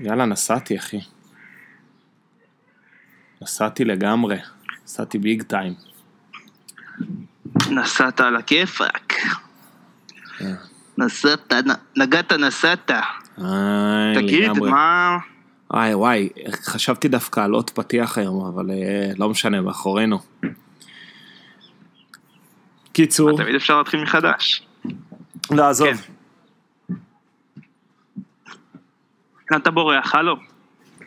יאללה, נסעתי, אחי. נסעתי לגמרי. נסעתי ביג טיים. נסעת על הכיפאק. כן. נסעת, נגעת נסעת. איי, תגיד, לגמרי. מה... וואי וואי, חשבתי דווקא על עוד פתיח היום, אבל אה, לא משנה, מאחורינו. קיצור, תמיד אפשר להתחיל מחדש. לא, עזוב. כן. לאן אתה בורח? הלו.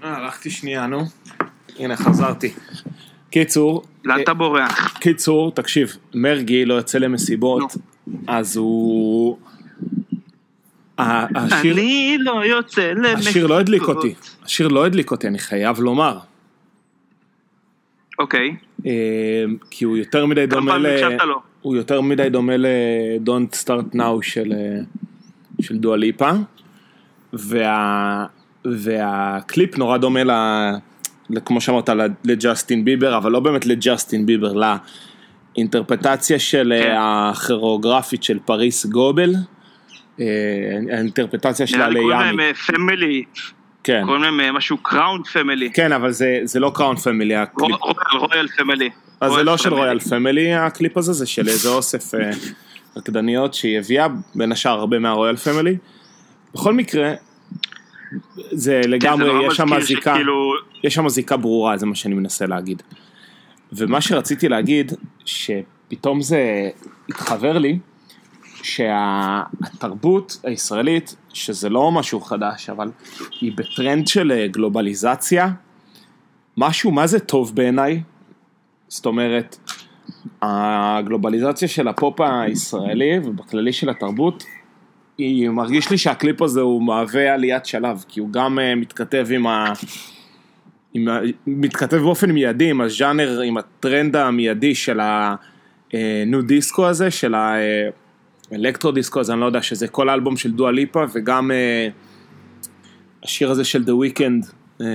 אה, הלכתי שנייה, נו. הנה, חזרתי. קיצור, לאן אתה בורח? קיצור, תקשיב, מרגי לא יוצא למסיבות, אז הוא... השיר, אני לא יוצא למסיבות. השיר לא הדליק אותי, השיר לא הדליק אותי, אני חייב לומר. אוקיי. אה, כי הוא יותר מדי דומה ל... הוא יותר מדי דומה ל-Don't Start Now של, אה, של דואליפה, וה, והקליפ נורא דומה ל... כמו שאמרת, לג'סטין ביבר, אבל לא באמת לג'סטין ביבר, לאינטרפרטציה של כן. כן. הכוריאוגרפית של פריס גובל, אה, האינטרפרטציה שלה נראה לי קוראים ל-Yummy. להם family, כן. קוראים להם אה, משהו Crown Family. כן, אבל זה, זה לא Crown Family, הקליפ, Royal, Family. אז זה לא של Royal Family הקליפ הזה, זה של איזה אוסף אה, רקדניות שהיא הביאה, בין השאר הרבה מה Royal Family. בכל מקרה, זה לגמרי, כן, נורא יש שם זיקה, שכאילו- יש שם זיקה ברורה, זה מה שאני מנסה להגיד. ומה שרציתי להגיד, שפתאום זה התחבר לי, שהתרבות הישראלית, שזה לא משהו חדש, אבל היא בטרנד של אה, גלובליזציה, משהו מה זה טוב בעיניי, זאת אומרת, הגלובליזציה של הפופ הישראלי ובכללי של התרבות, היא מרגיש לי שהקליפ הזה הוא מהווה עליית שלב, כי הוא גם אה, מתכתב עם ה... עם ה... מתכתב באופן מיידי עם הז'אנר, עם הטרנד המיידי של ה new disco הזה, של ה electro disco הזה, אני לא יודע, שזה כל האלבום של דואה ליפה וגם אה, השיר הזה של The Weeknd, אה,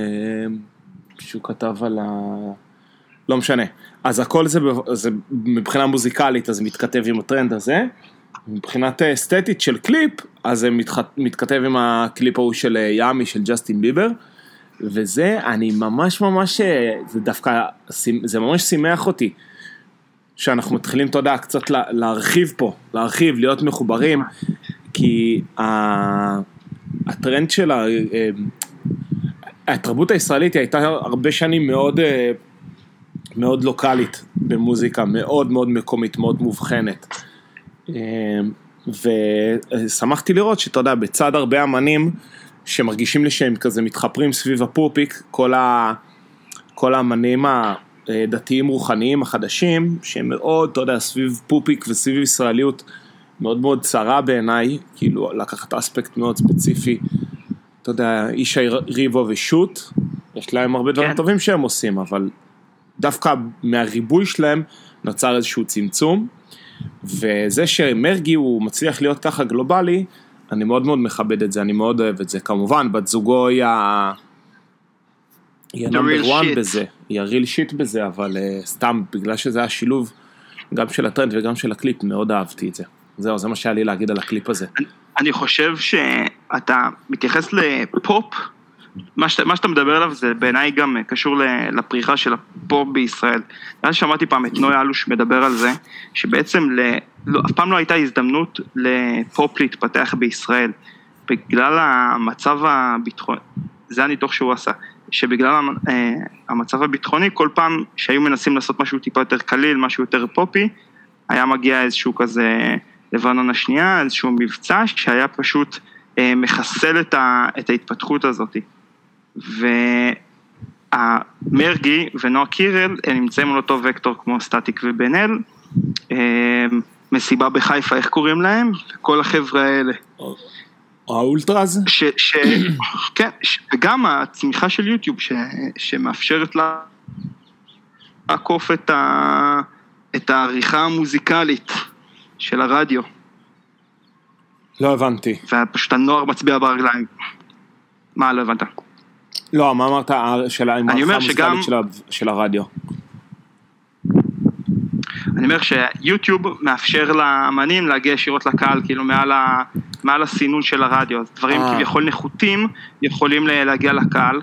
שהוא כתב על ה... לא משנה. אז הכל זה, זה מבחינה מוזיקלית, אז מתכתב עם הטרנד הזה. מבחינת אסתטית של קליפ, אז זה מתח... מתכתב עם הקליפ ההוא של אה, Yummy, של ג'סטין ביבר. וזה, אני ממש ממש, אה, זה דווקא, זה ממש שימח אותי. שאנחנו מתחילים, אתה יודע, קצת לה- להרחיב פה, להרחיב, להיות מחוברים, כי ה- הטרנד של ה... אה, התרבות הישראלית היא הייתה הרבה שנים מאוד, מאוד לוקאלית במוזיקה, מאוד מאוד מקומית, מאוד מובחנת. אה, ושמחתי לראות שאתה יודע, בצד הרבה אמנים שמרגישים לי שהם כזה מתחפרים סביב הפופיק, כל, ה... כל האמנים הדתיים רוחניים החדשים, שהם מאוד, אתה יודע, סביב פופיק וסביב ישראליות מאוד מאוד צרה בעיניי, כאילו לקחת אספקט מאוד ספציפי, אתה יודע, איש ריבו ושות, יש להם הרבה דברים כן. טובים שהם עושים, אבל דווקא מהריבוי שלהם נוצר איזשהו צמצום, וזה שמרגי הוא מצליח להיות ככה גלובלי, אני מאוד מאוד מכבד את זה, אני מאוד אוהב את זה. כמובן, בת זוגו היא ה... היא ה number 1 real shit. בזה, היא ה real shit בזה, אבל אה, סתם, בגלל שזה היה שילוב גם של הטרנד וגם של הקליפ, מאוד אהבתי את זה. זהו, זה מה שהיה לי להגיד על הקליפ הזה. אני חושב שאתה מתייחס לפופ, מה שאתה, מה שאתה מדבר עליו זה בעיניי גם קשור ל- לפריחה של הפופ בישראל. אז שמעתי פעם את נוי אלוש מדבר על זה, שבעצם ל, לא, אף פעם לא הייתה הזדמנות לפופ להתפתח בישראל, בגלל המצב הביטחוני, זה הניתוח שהוא עשה, שבגלל אה, המצב הביטחוני, כל פעם שהיו מנסים לעשות משהו טיפה יותר קליל, משהו יותר פופי, היה מגיע איזשהו כזה לבנון השנייה, איזשהו מבצע שהיה פשוט אה, מחסל את, ה, את ההתפתחות הזאת. והמרגי ונועה קירל הם נמצאים על אותו וקטור כמו סטטיק ובן אל, אה, מסיבה בחיפה, איך קוראים להם? כל החבר'ה האלה. האולטראז? ש, ש, כן, ש, וגם הצמיחה של יוטיוב ש, שמאפשרת לה לעקוף את, ה, את העריכה המוזיקלית של הרדיו, לא הבנתי. ופשוט הנוער מצביע ברגליים. מה, לא הבנת? לא, מה אמרת אה, של עם אני אומר הערכה שגם- המוזיקלית של הרדיו? אני אומר שיוטיוב מאפשר לאמנים להגיע ישירות לקהל, כאילו מעל, ה, מעל הסינון של הרדיו, אז דברים אה. כביכול נחותים יכולים להגיע לקהל,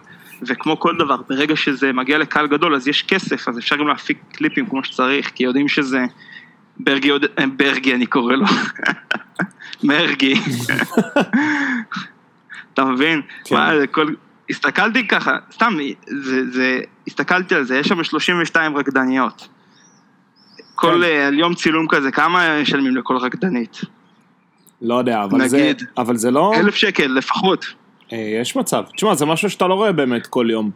וכמו כל דבר, ברגע שזה מגיע לקהל גדול אז יש כסף, אז אפשר גם להפיק קליפים כמו שצריך, כי יודעים שזה ברגי, יודע- אה, ברגי אני קורא לו, מרגי, אתה מבין? כן. מה, כל... הסתכלתי ככה, סתם, זה, זה, הסתכלתי על זה, יש שם 32 רקדניות. כל, כן. אה, על יום צילום כזה, כמה משלמים לכל רקדנית? לא יודע, אבל זה, נגיד. אבל זה לא, אלף שקל לפחות. אה, יש מצב. תשמע, זה משהו שאתה לא רואה באמת כל יום.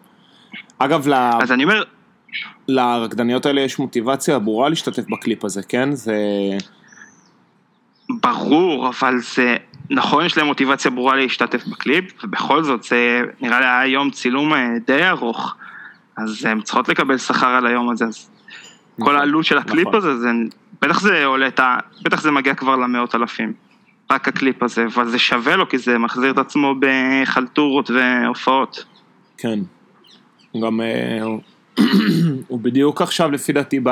אגב, ל- אז אני אומר, לרקדניות האלה יש מוטיבציה ברורה להשתתף בקליפ הזה, כן? זה... ברור, אבל זה, נכון, יש להם מוטיבציה ברורה להשתתף בקליפ, ובכל זאת, זה נראה לי היה יום צילום אה, די ארוך, אז הן צריכות לקבל שכר על היום הזה, אז כל נכון, העלות של הקליפ נכון. הזה, זה, בטח זה עולה את ה... בטח זה מגיע כבר למאות אלפים, רק הקליפ הזה, אבל זה שווה לו, כי זה מחזיר את עצמו בחלטורות והופעות. כן. גם... אה, הוא בדיוק עכשיו, לפי דעתי, ב...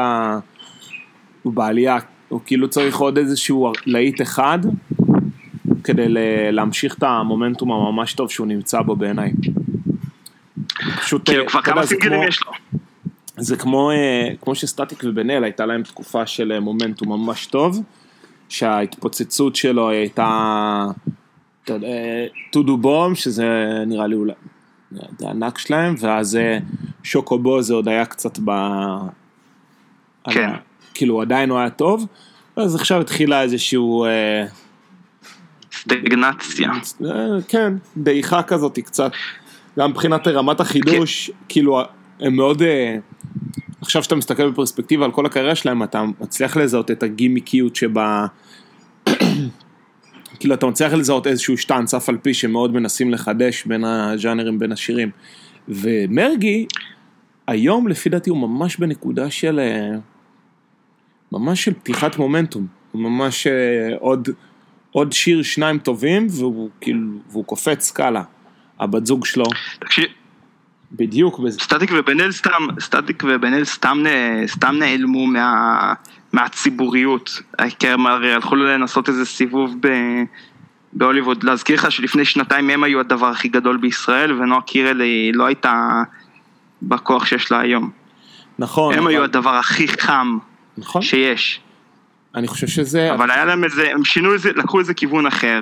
הוא בעלייה. הוא כאילו צריך עוד איזשהו להיט אחד, כדי להמשיך את המומנטום הממש טוב שהוא נמצא בו בעיניי. פשוט... כאילו אה, כבר כמה סינגלים יש לו. זה כמו, אה, כמו שסטטיק ובן אל הייתה להם תקופה של אה, מומנטום ממש טוב, שההתפוצצות שלו הייתה, יודע, טודו בום, שזה נראה לי אולי, זה הענק שלהם, ואז שוקובו זה עוד היה קצת ב... על כן. ה- כאילו עדיין הוא היה טוב, אז עכשיו התחילה איזשהו, אה, סטגנציה. אה, כן, דעיכה כזאת קצת, גם מבחינת רמת החידוש, כאילו הם מאוד, אה, עכשיו שאתה מסתכל בפרספקטיבה על כל הקריירה שלהם, אתה מצליח לזהות את הגימיקיות שבה, כאילו אתה מצליח לזהות איזשהו שטאנץ, אף על פי שמאוד מנסים לחדש בין הז'אנרים, בין השירים. ומרגי, היום לפי דעתי הוא ממש בנקודה של, אה, ממש של פתיחת מומנטום, הוא ממש עוד, עוד שיר שניים טובים והוא כאילו, והוא קופץ סקאלה. הבת זוג שלו, תקשיב, בדיוק בזה. סטטיק ובן אל סתם, סטטיק ובן אל סתם, סתם נעלמו מה, מהציבוריות. הרי הלכו לנסות איזה סיבוב ב, בהוליווד. להזכיר לך שלפני שנתיים הם היו הדבר הכי גדול בישראל, ונועה קירל היא לא הייתה בכוח שיש לה היום. נכון, הם אבל, היו הדבר הכי חם נכון, שיש. אני חושב שזה, אבל היה להם איזה, הם שינו איזה, לקחו איזה כיוון אחר.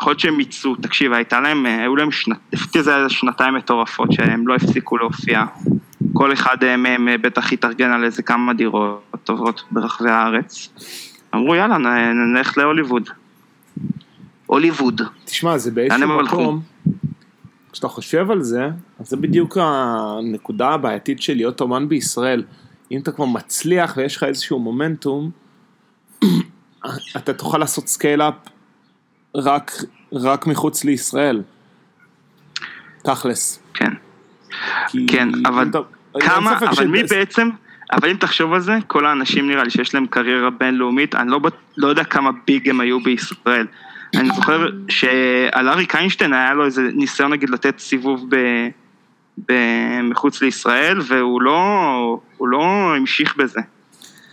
יכול להיות שהם מיצו, תקשיב, הייתה להם, אה, היו להם שנת, לפי זה היה שנתיים מטורפות שהם לא הפסיקו להופיע. כל אחד אה, מהם בטח התארגן על איזה כמה דירות טובות ברחבי הארץ. אמרו יאללה, נ- נלך להוליווד. הוליווד. תשמע, זה באיזשהו הלכו? מקום, כשאתה חושב על זה, אז זה בדיוק הנקודה הבעייתית של להיות אומן בישראל. אם אתה כבר מצליח ויש לך איזשהו מומנטום, אתה תוכל לעשות scale-up רק, רק מחוץ לישראל. תכלס. כן. כי כן, אבל אתה- כמה, אבל מי ש- בעצם, אבל אם תחשוב על זה, כל האנשים נראה לי שיש להם קריירה בינלאומית, אני לא, לא יודע כמה big הם היו בישראל. אני זוכר שעל אריק איינשטיין היה לו איזה ניסיון נגיד לתת סיבוב ב, ב, מחוץ לישראל, והוא לא, לא המשיך בזה.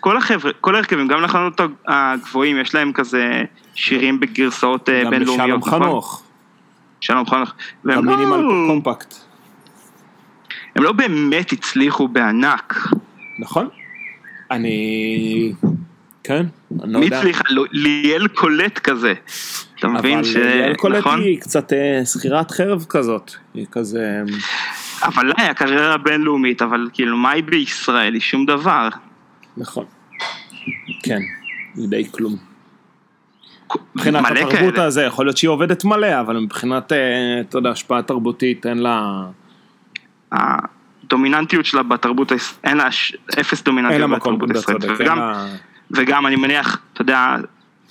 כל החבר'ה, כל ההרכבים, גם לחנות הגבוהים, יש להם כזה שירים בגרסאות אה, גם בינלאומיות, בשלום נכון? חנוך, שלום חנוך. והם גם לא, קומפקט. הם לא באמת הצליחו בענק. נכון? אני... כן, אני לא מי יודע. הצליח? לא- ליאל קולט כזה. אתה מבין ש... אבל יעל קולט נכון? היא קצת אה, שכירת חרב כזאת. היא כזה... אבל לה היה קריירה בינלאומית, אבל כאילו, מה היא בישראל? היא שום דבר. נכון. כן, היא די כלום. מבחינת התרבות כאלה. הזה, יכול להיות שהיא עובדת מלא, אבל מבחינת, אה, אתה יודע, השפעה תרבותית, אין לה... הדומיננטיות שלה בתרבות, אין לה אפס דומיננטיות בתרבות הישראלית. וגם, לה... וגם אני מניח, אתה יודע,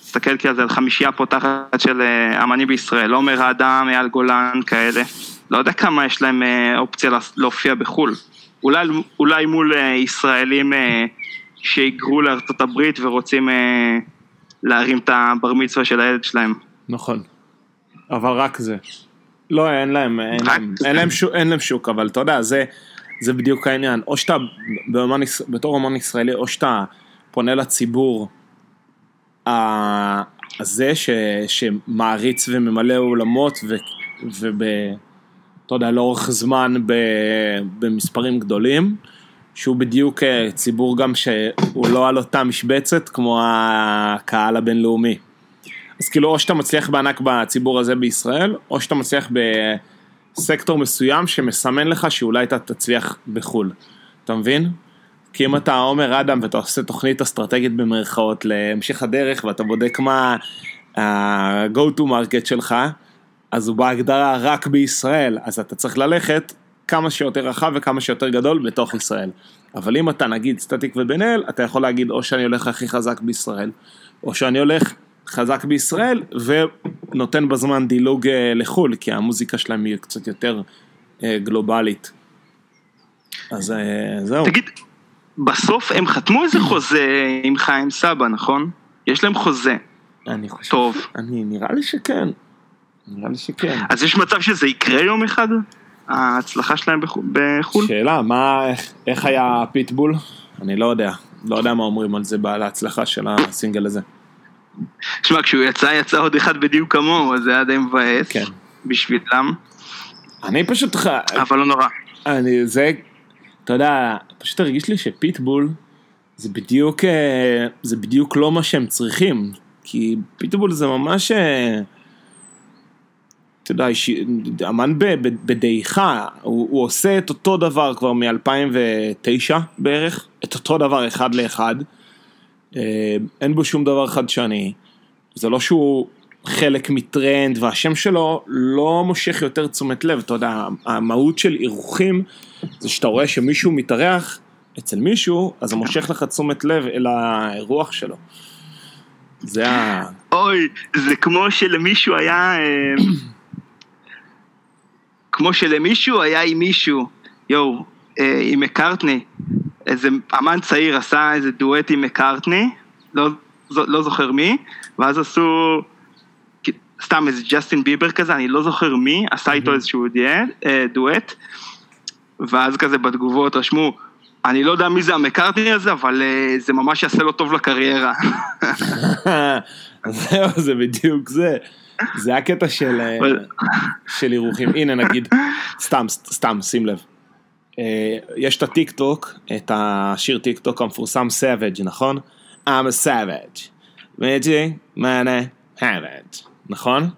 תסתכל כי על זה חמישייה פותחת של אה, אמנים בישראל, עומר האדם, אייל גולן, כאלה. לא יודע כמה יש להם אה, אופציה להופיע בחו"ל. אולי, אולי מול ישראלים שהיגרו לארצות הברית ורוצים אה, להרים את הבר מצווה של הילד שלהם. נכון. אבל רק זה. לא, אין להם, אין להם. אין להם, שוק, אין להם שוק, אבל אתה יודע, זה, זה בדיוק העניין. או שאתה, באומן, בתור אומן ישראלי, או שאתה פונה לציבור הזה ש, שמעריץ וממלא אולמות ו, וב... אתה יודע, לאורך זמן ב, במספרים גדולים, שהוא בדיוק אה, ציבור גם שהוא לא על אותה משבצת כמו הקהל הבינלאומי. אז כאילו או שאתה מצליח בענק בציבור הזה בישראל, או שאתה מצליח בסקטור מסוים שמסמן לך שאולי אתה תצליח בחו"ל. אתה מבין? כי אם אתה עומר אדם ואתה עושה תוכנית אסטרטגית במרכאות להמשך הדרך ואתה בודק מה ה-go to market שלך, אז הוא בהגדרה רק בישראל, אז אתה צריך ללכת כמה שיותר רחב וכמה שיותר גדול בתוך ישראל. אבל אם אתה נגיד סטטיק ובן אל, אתה יכול להגיד או שאני הולך הכי חזק בישראל, או שאני הולך חזק בישראל ונותן בזמן דילוג אה, לחו"ל, כי המוזיקה שלהם היא קצת יותר אה, גלובלית. אז אה, זהו. תגיד, בסוף הם חתמו איזה חוזה עם חיים סבא, נכון? יש להם חוזה. אני חושב, טוב. אני נראה לי שכן, נראה לי שכן. אז יש מצב שזה יקרה יום אחד? ההצלחה שלהם בחו- בחו"ל? שאלה, מה, איך, איך היה פיטבול? אני לא יודע, לא יודע מה אומרים על זה, על ההצלחה של הסינגל הזה. שמע, כשהוא יצא, יצא עוד אחד בדיוק כמוהו, אז זה היה די מבאס. כן. בשבילם, אני פשוט, ח- אבל לא נורא. אני, זה, אתה יודע, פשוט הרגיש לי שפיטבול זה בדיוק, אה, זה בדיוק לא מה שהם צריכים, כי פיטבול זה ממש, אה, אתה יודע, איש- אמן ב- ב- בדעיכה, הוא, הוא עושה את אותו דבר כבר מ-2009 בערך, את אותו דבר אחד לאחד, אה, אין בו שום דבר חדשני, זה לא שהוא חלק מטרנד והשם שלו לא מושך יותר תשומת לב, אתה יודע, המהות של אירוחים זה שאתה רואה שמישהו מתארח אצל מישהו, אז זה מושך לך תשומת לב אל האירוח שלו. זה ה... אוי, זה כמו שלמישהו היה... כמו שלמישהו היה עם מישהו, יואו, אה, עם מקארטני. איזה אמן צעיר עשה איזה דואט עם מקארטני, לא, לא זוכר מי, ואז עשו... סתם איזה ג'סטין ביבר כזה, אני לא זוכר מי, עשה איתו איזשהו אה, דואט, ואז כזה בתגובות רשמו, אני לא יודע מי זה המקארטני הזה, אבל אה, זה ממש יעשה לו טוב לקריירה. זהו, זה בדיוק זה. זה הקטע של, אה, של אירוחים. הנה נגיד, סתם, סתם, שים לב. אה, יש את הטיק טוק, את השיר טיק טוק המפורסם Savage, נכון? I'm a savage. bougie, מנה, it. נכון?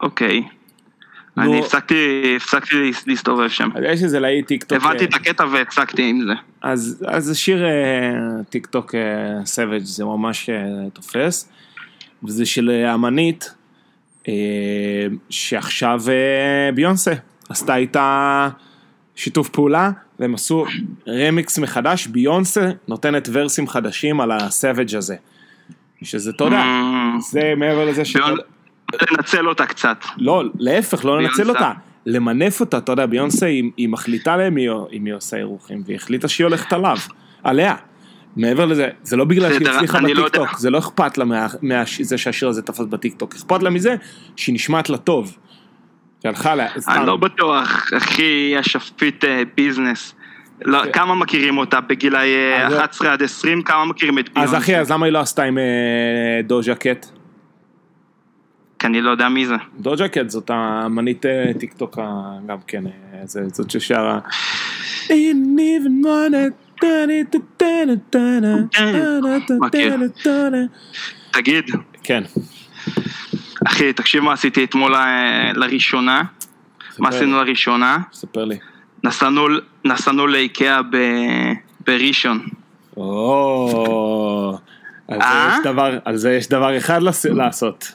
אוקיי. אני הפסקתי, הפסקתי להסתובב שם. אז יש איזה להיט טיק טוק. הבנתי אה, את הקטע והפסקתי עם זה. אז, השיר טיק טוק Savage זה ממש תופס, וזה של אמנית שעכשיו אה, ביונסה עשתה איתה שיתוף פעולה, והם עשו רמיקס מחדש, ביונסה נותנת ורסים חדשים על הסאביג' הזה. שזה, אתה יודע, Mm, זה מעבר לזה ש... לנצל אותה קצת. לא, להפך, לא לנצל. אותה, למנף אותה, אתה יודע, ביונסה היא, היא מחליטה להם אם היא עושה אירוחים, והיא החליטה שהיא הולכת עליו, עליה. מעבר לזה, זה לא בגלל שהיא הצליחה לא בטיקטוק, יודע. זה לא אכפת לה מה- מזה שהשיר הזה תפס בטיקטוק, אכפת לה מזה שהיא נשמעת לה טוב. שהלכה לה, סתם, אני לא בטוח, אחי, ה feat אה, ביונסה. לא, כן. כמה מכירים אותה בגילאי אה, אז- 11 עד 20? כמה מכירים את ביונסה? אז אחי, אז למה היא לא עשתה עם אה, דוז'ה קט? כי אני לא יודע מי זה. דוז'ה קט זאת האמנית אה, טיקטוק גם כן, אה, זה- זאת ששרה. תגיד, כן. אחי, תקשיב מה עשיתי אתמול אה, לראשונה. מה עשינו לראשונה? ספר לי. נסענו, לאיקאה בראשון. או, על זה אה? יש דבר, על זה יש דבר אחד לעשות.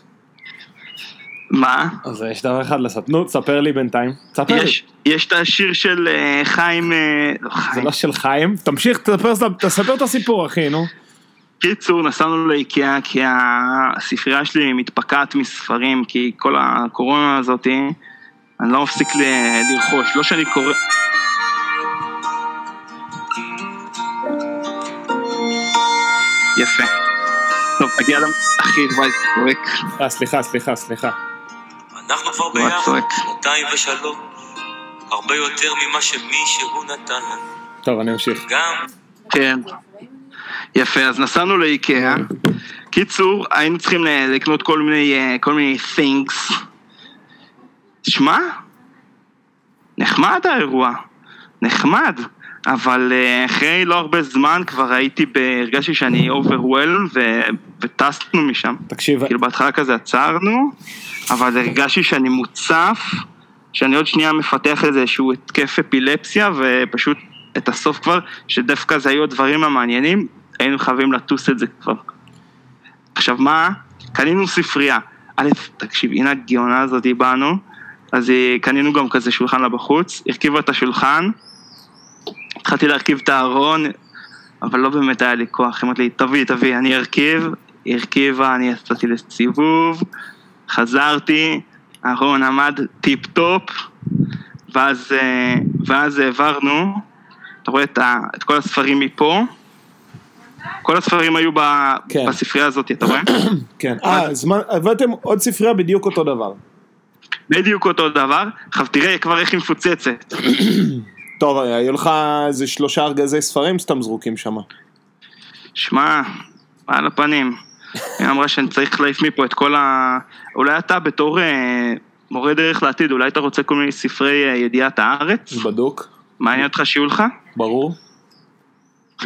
מה? על זה יש דבר אחד לעשות. נו, תספר לי בינתיים. תספר לי. יש, יש את השיר של אה, חיים, אה, לא זה חיים, לא של חיים. תמשיך, תספר, תספר את הסיפור, אחי, נו. קיצור, נסענו לאיקאה כי הספרייה שלי מתפקעת מספרים, כי כל הקורונה הזאתי, אני לא מפסיק ל- לרכוש, לא שאני קורא... יפה. טוב, תגיע למ... אחי, וואי, צועק. אה, סליחה, סליחה, סליחה. אנחנו כבר ביחד? שנתיים ושלוש, הרבה יותר ממה שמישהו נתן לנו. טוב, אני אמשיך. גם כן. יפה, אז נסענו לאיקאה, קיצור, היינו צריכים לקנות כל מיני, אה, כל מיני things. שמע, נחמד האירוע, נחמד, אבל אה, אחרי לא הרבה זמן כבר הייתי, ב- הרגשתי שאני overwhelmed ו- וטסנו משם. תקשיב, כאילו בהתחלה כזה עצרנו, אבל הרגשתי שאני מוצף, שאני עוד שנייה מפתח איזשהו התקף אפילפסיה, ופשוט את הסוף כבר, שדווקא זה היו הדברים המעניינים, היינו חייבים לטוס את זה כבר. עכשיו מה? קנינו ספרייה. א', תקשיב, הנה הגאונה הזאת באנו, אז קנינו גם כזה שולחן לה בחוץ, הרכיבה את השולחן, התחלתי להרכיב את הארון, אבל לא באמת היה לי כוח, היא אמרת לי, תביא, תביא, אני ארכיב, היא הרכיבה, אני יצאתי לסיבוב, חזרתי, הארון עמד טיפ טופ, ואז, אה, ואז העברנו, אתה רואה את, ה, את כל הספרים מפה, כל הספרים היו ב, כן. בספרייה הזאת, אתה רואה? כן. אה, הבאתם עוד ספרייה בדיוק אותו דבר. בדיוק אותו דבר, עכשיו תראה כבר איך היא מפוצצת. טוב, היו לך איזה שלושה ארגזי ספרים סתם זרוקים שם. שמע, על הפנים. היא אמרה שאני צריך להעיף מפה את כל ה... אולי אתה בתור אה, מורה דרך לעתיד, אולי אתה רוצה כל מיני ספרי אה, ידיעת הארץ? בדוק, מעניין אותך שיהיו לך? ברור.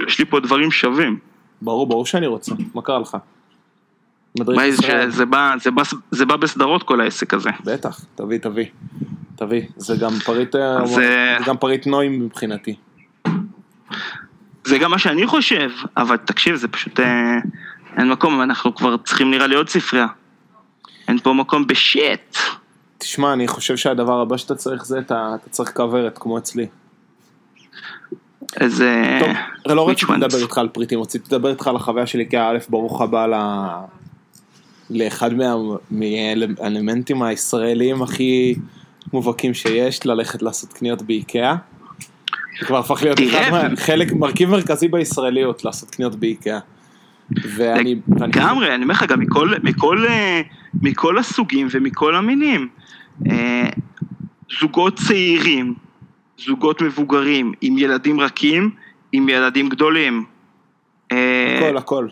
יש לי פה דברים שווים. ברור, ברור שאני רוצה. מה קרה לך? מה. זה, בא, זה, בא, זה בא בסדרות כל העסק הזה. בטח, תביא, תביא. תביא. זה גם פריט, אה, אז, זה אה, גם פריט נועים מבחינתי. זה גם מה שאני חושב, אבל תקשיב, זה פשוט... אה, אין מקום, אנחנו כבר צריכים נראה לי עוד ספרייה. אין פה מקום בשיט. תשמע, אני חושב שהדבר הבא שאתה צריך זה, אתה, אתה צריך כוורת, כמו אצלי. איזה... טוב, הרי לא רציתי? לדבר איתך על פריטים, רציתי לדבר איתך על החוויה שלי כא', ברוך הבא ל... לאחד מה- מהאלמנטים הישראליים הכי מובהקים שיש, ללכת לעשות קניות באיקאה. זה כבר הפך להיות. אחד חלק, מרכיב מרכזי בישראליות, לעשות קניות באיקאה. ואני... לגמרי, אני אומר לך, גם מכל, מכל, אה, מכל הסוגים ומכל המינים. אה, זוגות צעירים, זוגות מבוגרים, עם ילדים רכים, עם ילדים גדולים. אה, הכל, הכל.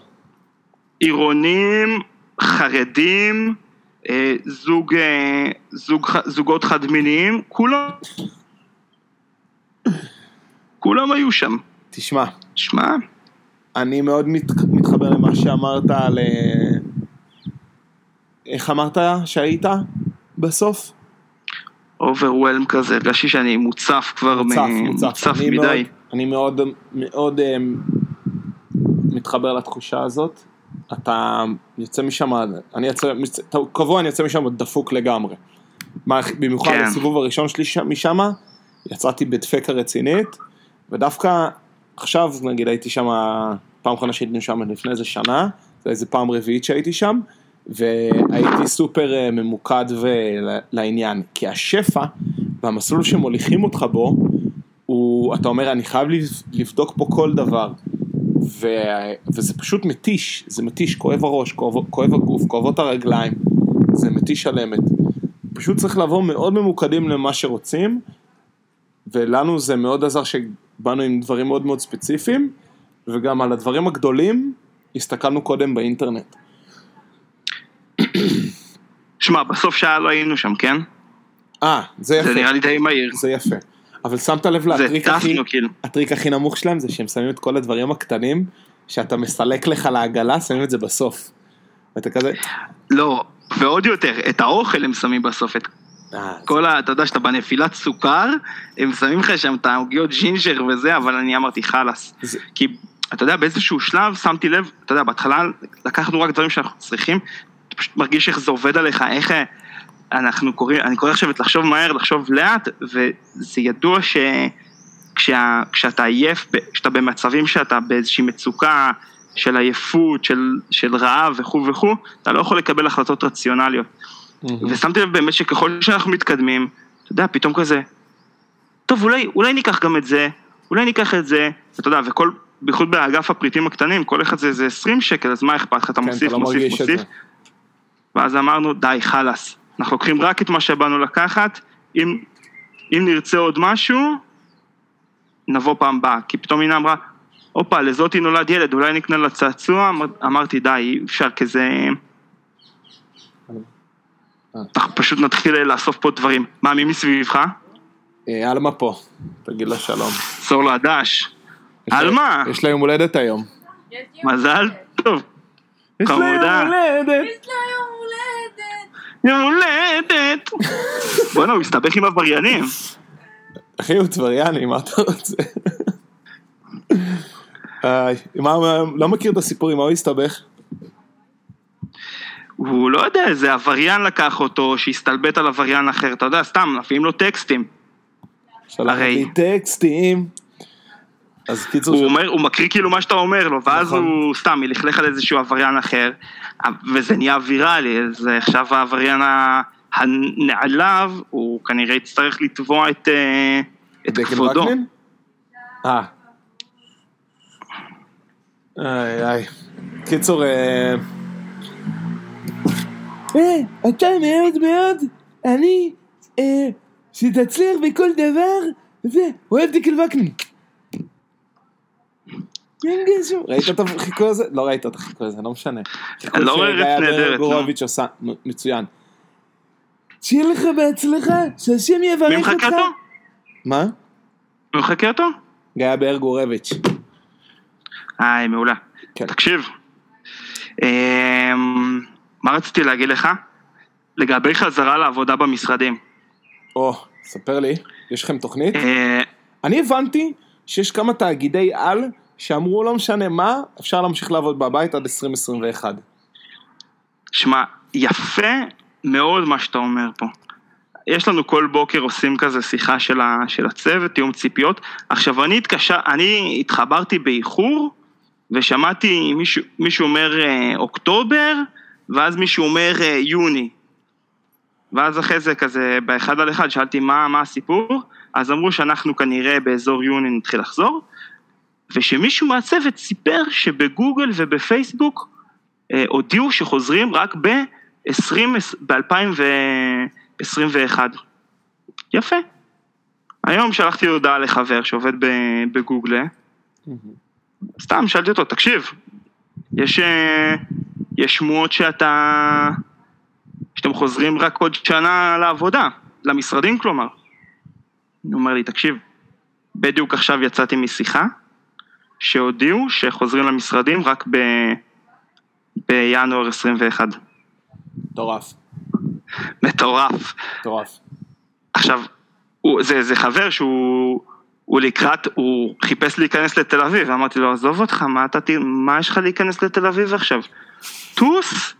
עירונים, חרדים, זוג, אה, זוג, זוגות חד-מיניים, כולם, כולם היו שם. תשמע, שמע, אני מאוד מת, מתחבר למה שאמרת על... אה, איך אמרת שהיית בסוף? אוברוולם כזה, הרגשתי שאני מוצף כבר, מוצף, מ- מוצף. מוצף אני מדי. מאוד, אני מאוד, מאוד אה, מתחבר לתחושה הזאת. אתה יוצא משם, אני יוצא, קבוע אני יוצא משם דפוק לגמרי. מה, במיוחד כן. בסיבוב הראשון שלי שם- משם, יצאתי בדפקה רצינית, ודווקא עכשיו, נגיד הייתי שם, פעם אחרונה שהייתי שם לפני איזה שנה, זה איזה פעם רביעית שהייתי שם, והייתי סופר אה, ממוקד ולעניין, כי השפע והמסלול שמוליכים אותך בו, הוא, אתה אומר, אני חייב לבד- לבדוק פה כל דבר. ו, וזה פשוט מתיש, זה מתיש, כואב הראש, כואב, כואב הגוף, כואבות הרגליים, זה מתיש על אמת. פשוט צריך לבוא מאוד ממוקדים למה שרוצים, ולנו זה מאוד עזר שבאנו עם דברים מאוד מאוד ספציפיים, וגם על הדברים הגדולים הסתכלנו קודם באינטרנט. שמע, בסוף שעה לא היינו שם, כן? אה, זה יפה, זה נראה לי די מהיר. זה יפה. אבל שמת לב זה לטריק הכי, טסנו כאילו. הטריק הכי נמוך שלהם זה שהם שמים את כל הדברים הקטנים, שאתה מסלק לך לעגלה, שמים את זה בסוף. ואתה כזה, לא, ועוד יותר, את האוכל הם שמים בסוף, את אה, כל ה... אתה יודע שאתה בנפילת סוכר, הם שמים לך שם את העוגיות ג'ינג'ר וזה, אבל אני אמרתי חלאס. זה- כי, אתה יודע, באיזשהו שלב שמתי לב, אתה יודע, בהתחלה לקחנו רק דברים שאנחנו צריכים, אתה פשוט מרגיש איך זה עובד עליך, איך אנחנו קוראים, אני קורא עכשיו את לחשוב מהר, לחשוב לאט, וזה ידוע ש... כשה, כשאתה עייף, כשאתה במצבים שאתה באיזושהי מצוקה של עייפות, של, של רעב וכו' וכו', אתה לא יכול לקבל החלטות רציונליות. מהמם. ושמתי לב באמת שככל שאנחנו מתקדמים, אתה יודע, פתאום כזה, טוב, אולי, אולי ניקח גם את זה, אולי ניקח את זה, ואתה יודע, וכל, בייחוד באגף הפריטים הקטנים, כל אחד זה, זה 20 שקל, אז מה אכפת לך, אתה כן, מוסיף, אתה לא מוסיף, מוסיף. ואז אמרנו, די, חלאס, אנחנו לוקחים רק את מה שבאנו לקחת, אם, אם נרצה עוד משהו, נבוא פעם הבאה, כי פתאום הנה אמרה, הופה, לזאתי נולד ילד, אולי נקנה לה צעצוע, אמר- אמרתי די, אי אפשר כזה... אנחנו פשוט נתחיל לאסוף פה דברים. מה, מי מסביבך? אה, עלמה פה, תגיד לה שלום. סור. יש לה- על מה? יש לה יום הולדת היום. מזל. טוב. יש לה. יום הולדת. יש לה יום הולדת. יום הולדת. בואנה, הוא הסתבך עם עבריינים. אחי, הוא טבריאני, מה אתה רוצה? לא מכיר את הסיפור, עם מה הוא הסתבך? הוא לא יודע, איזה עבריין לקח אותו, שהסתלבט על עבריין אחר, אתה יודע, סתם, מביאים לו טקסטים. שלח הרי- לי טקסטים. אז קיצור, הוא ש- אומר, הוא מקריא כאילו מה שאתה אומר לו, ואז נכון. הוא סתם מלכלך על איזשהו עבריין אחר, וזה נהיה ויראלי, אז עכשיו העבריין ה- הנעלב, הוא כנראה יצטרך לתבוע את, אה, את כבודו. אה. איי איי. קיצור, אה... אה, אתה מאוד מאוד, אני, אה, שתצליח בכל דבר, זה, אוהב דקל וקנין. אין גשם. ראית את החיקוי הזה? לא ראית את החיקוי הזה, לא משנה. לא רואה ארץ נהדרת, נו. גורביץ' עושה, מצוין. שיהיה לך בהצלחה, שהשם יברך אותך. מה? מי מחכה אותו? גיא באר גורביץ'. היי, מעולה. כן. תקשיב, אמ, מה רציתי להגיד לך? לגבי חזרה לעבודה במשרדים. או, ספר לי, יש לכם תוכנית? אה, אני הבנתי שיש כמה תאגידי על שאמרו לא משנה מה, אפשר להמשיך לעבוד בבית עד 2021. שמע, יפה מאוד מה שאתה אומר פה. יש לנו כל בוקר עושים כזה שיחה של, ה, של הצוות, תיאום ציפיות. עכשיו אני התקשר, אני התחברתי באיחור ושמעתי מישהו, מישהו אומר אה, אוקטובר ואז מישהו אומר אה, יוני. ואז אחרי זה כזה באחד על אחד שאלתי מה, מה הסיפור, אז אמרו שאנחנו כנראה באזור יוני נתחיל לחזור, ושמישהו מהצוות סיפר שבגוגל ובפייסבוק אה, הודיעו שחוזרים רק ב-20, ב-2021. יפה. היום שלחתי הודעה לחבר שעובד בגוגל, סתם שאלתי אותו, תקשיב, יש, אה, יש שמועות שאתה, שאתם חוזרים רק עוד שנה לעבודה, למשרדים כלומר. הוא אומר לי, תקשיב, בדיוק עכשיו יצאתי משיחה, שהודיעו שחוזרים למשרדים רק ב... בינואר 21. מטורף, מטורף. מטורף. עכשיו, הוא, זה, זה חבר שהוא הוא לקראת, הוא חיפש להיכנס לתל אביב, אמרתי לו, עזוב אותך, מה, אתה, מה יש לך להיכנס לתל אביב עכשיו? טוס,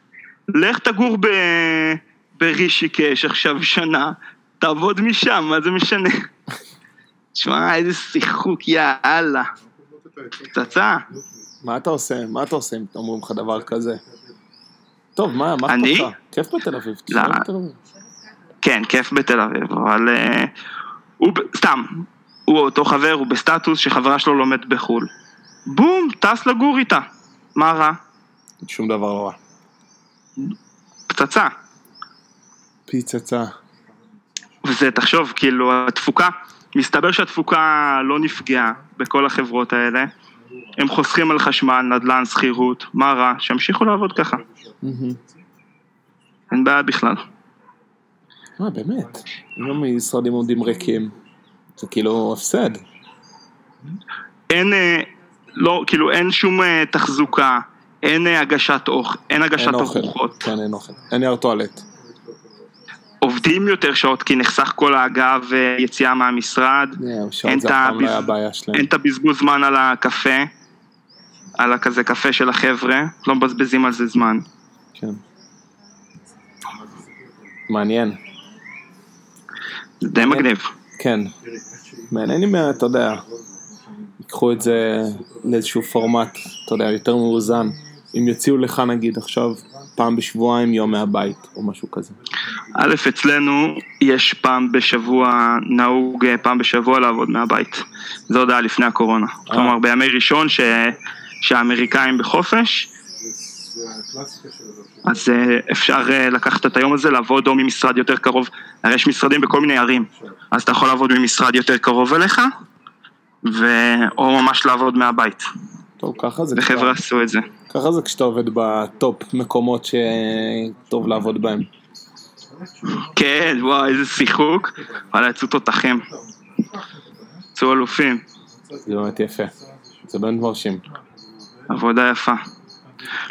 לך תגור ב, ברישיקש עכשיו שנה, תעבוד משם, מה זה משנה? תשמע, איזה שיחוק, יאללה. פצצה. מה אתה עושה? מה אתה עושה אם אומרים לך דבר כזה? טוב, מה, מה אני? אכפת לך? כיף בתל אביב. לא. כן, כיף בתל אביב, אבל אה, הוא, סתם, הוא אותו חבר, הוא בסטטוס שחברה שלו לומד בחו"ל. בום, טס לגור איתה. מה רע? שום דבר לא רע. פצצה. פיצצה. וזה, תחשוב, כאילו, התפוקה, מסתבר שהתפוקה לא נפגעה בכל החברות האלה. הם חוסכים על חשמל, נדל"ן, שכירות, מה רע? שימשיכו לעבוד ככה. אין בעיה בכלל. אה, באמת. אם המשרדים עומדים ריקים, זה כאילו הפסד. אין, אה, לא, כאילו, אין שום אה, תחזוקה, אין אה, הגשת אוכל, אין הגשת. ארוחות. כן, אין אוכל. אין נייר טואלט. עובדים יותר שעות כי נחסך כל ההגעה ויציאה מהמשרד, אין את אף פעם לא. אין את הבזבוז זמן על הקפה, על הכזה קפה של החבר'ה, לא מבזבזים על זה זמן. כן. מעניין. זה די מגניב. כן. מעניין אם, אה, אתה יודע, ייקחו את זה לאיזשהו פורמט, אתה יודע, יותר מאוזן. אם יוציאו לך נגיד עכשיו פעם בשבועיים יום מהבית, או משהו כזה. א', אצלנו יש פעם בשבוע, נהוג אה, פעם בשבוע לעבוד מהבית. זה עוד היה לפני הקורונה. כלומר, בימי ראשון ש... שהאמריקאים בחופש, אז אה, אפשר אה, לקחת את היום הזה, לעבוד או ממשרד יותר קרוב, הרי יש משרדים בכל מיני ערים, אז אתה יכול לעבוד ממשרד יותר קרוב אליך, ו... או ממש לעבוד מהבית, טוב, ככה זה, וחבר'ה עשו את זה. ככה זה כשאתה עובד בטופ מקומות שטוב לעבוד בהם. כן, וואי, איזה שיחוק, וואלה, יצאו תותחים. יצאו אלופים, זה באמת יפה. זה באמת מרשים. עבודה יפה.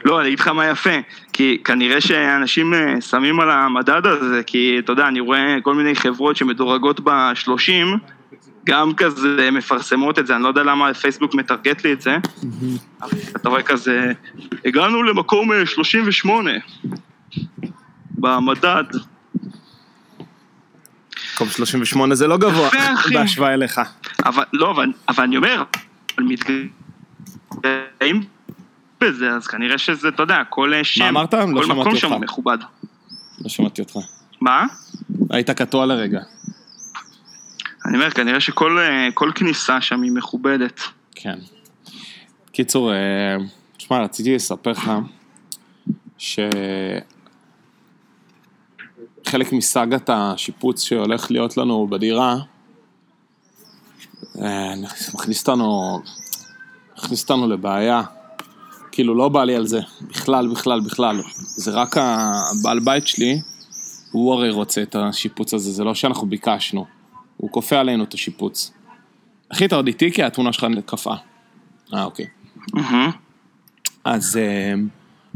לא, אני אגיד לך מה יפה, כי כנראה שאנשים אה, שמים על המדד הזה, כי אתה יודע, אני רואה כל מיני חברות שמדורגות בשלושים, גם כזה מפרסמות את זה, אני לא יודע למה פייסבוק מטרגט לי את זה, אבל אתה רואה כזה, הגענו למקום אה, 38 במדד, מקום 38 זה לא גבוה. בהשוואה אליך. אבל לא, אבל, אבל אני אומר, אבל מתגאים בזה, אז כנראה שזה, אתה יודע, כל אה, שם, אמרת? לא כל שמעתי מקום שם מכובד. לא שמעתי אותך. מה? היית קטוע לרגע. אני אומר, כנראה שכל אה, כניסה שם היא מכובדת. כן. קיצור, אה, תשמע, רציתי לספר לך שחלק מסאגת השיפוץ שהולך להיות לנו בדירה, אה, מכניס אותנו, מכניס אותנו לבעיה. כאילו, לא בא לי על זה, בכלל, בכלל, בכלל. זה רק הבעל בית שלי, הוא הרי רוצה את השיפוץ הזה, זה לא שאנחנו ביקשנו. הוא כופה עלינו את השיפוץ. עוד איתי כי התמונה שלך קפאה. אה, אוקיי. אז אה,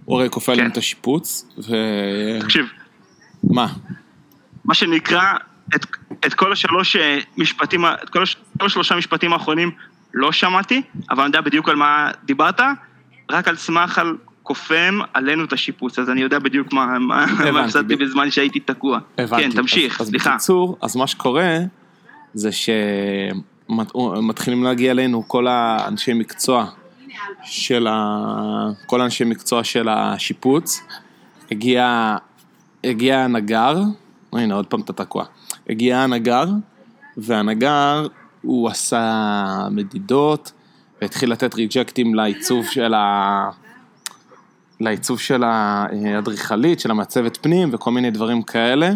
הוא הרי כופה עלינו כן. את השיפוץ, ו... תקשיב, מה? מה שנקרא, את, את כל השלוש אה, משפטים, את כל, הש, כל השלושה משפטים האחרונים לא שמעתי, אבל אני יודע בדיוק על מה דיברת, רק על סמך על כופם עלינו את השיפוץ, אז אני יודע בדיוק מה. הפסדתי בזמן שהייתי תקוע. הבנתי. כן, תמשיך, אז, סליחה. אז בקיצור, אז מה שקורה זה שמתחילים להגיע אלינו כל האנשי מקצוע של ה... כל האנשי מקצוע של השיפוץ. הגיע, הגיע הנגר, הנה עוד פעם אתה תקוע. הגיע הנגר, והנגר הוא עשה מדידות והתחיל לתת ריג'קטים לעיצוב של ה... לעיצוב של האדריכלית, של המעצבת פנים וכל מיני דברים כאלה.